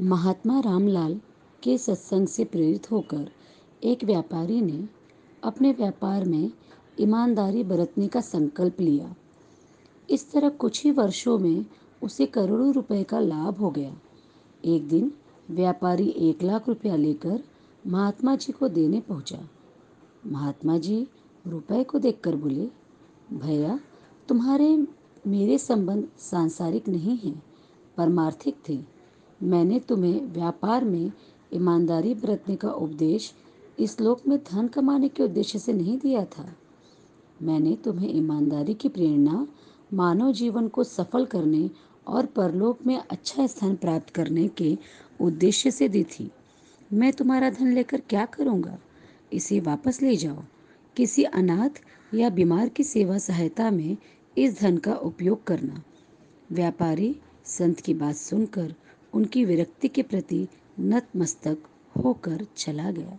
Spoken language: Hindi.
महात्मा रामलाल के सत्संग से प्रेरित होकर एक व्यापारी ने अपने व्यापार में ईमानदारी बरतने का संकल्प लिया। इस तरह कुछ ही वर्षों में उसे करोड़ों रुपए का लाभ हो गया। एक दिन व्यापारी एक लाख रुपया लेकर महात्मा जी को देने पहुँचा। महात्मा जी रुपए को देखकर बोले, भैया, तुम्हारे मेरे संबंध सांसारिक नहीं हैं, परमार्थिक थे। मैंने तुम्हें व्यापार में ईमानदारी बरतने का उपदेश इस लोक में धन कमाने के उद्देश्य से नहीं दिया था। मैंने तुम्हें ईमानदारी की प्रेरणा, मानव जीवन को सफल करने और परलोक में अच्छा स्थान प्राप्त करने के उद्देश्य से दी थी। मैं तुम्हारा धन लेकर क्या करूँगा? इसे वापस ले जाओ। किसी अनाथ या बीमार की सेवा सहायता में इस धन का उपयोग करना। व्यापारी, संत की बात सुनकर उनकी विरक्ति के प्रति नतमस्तक होकर चला गया।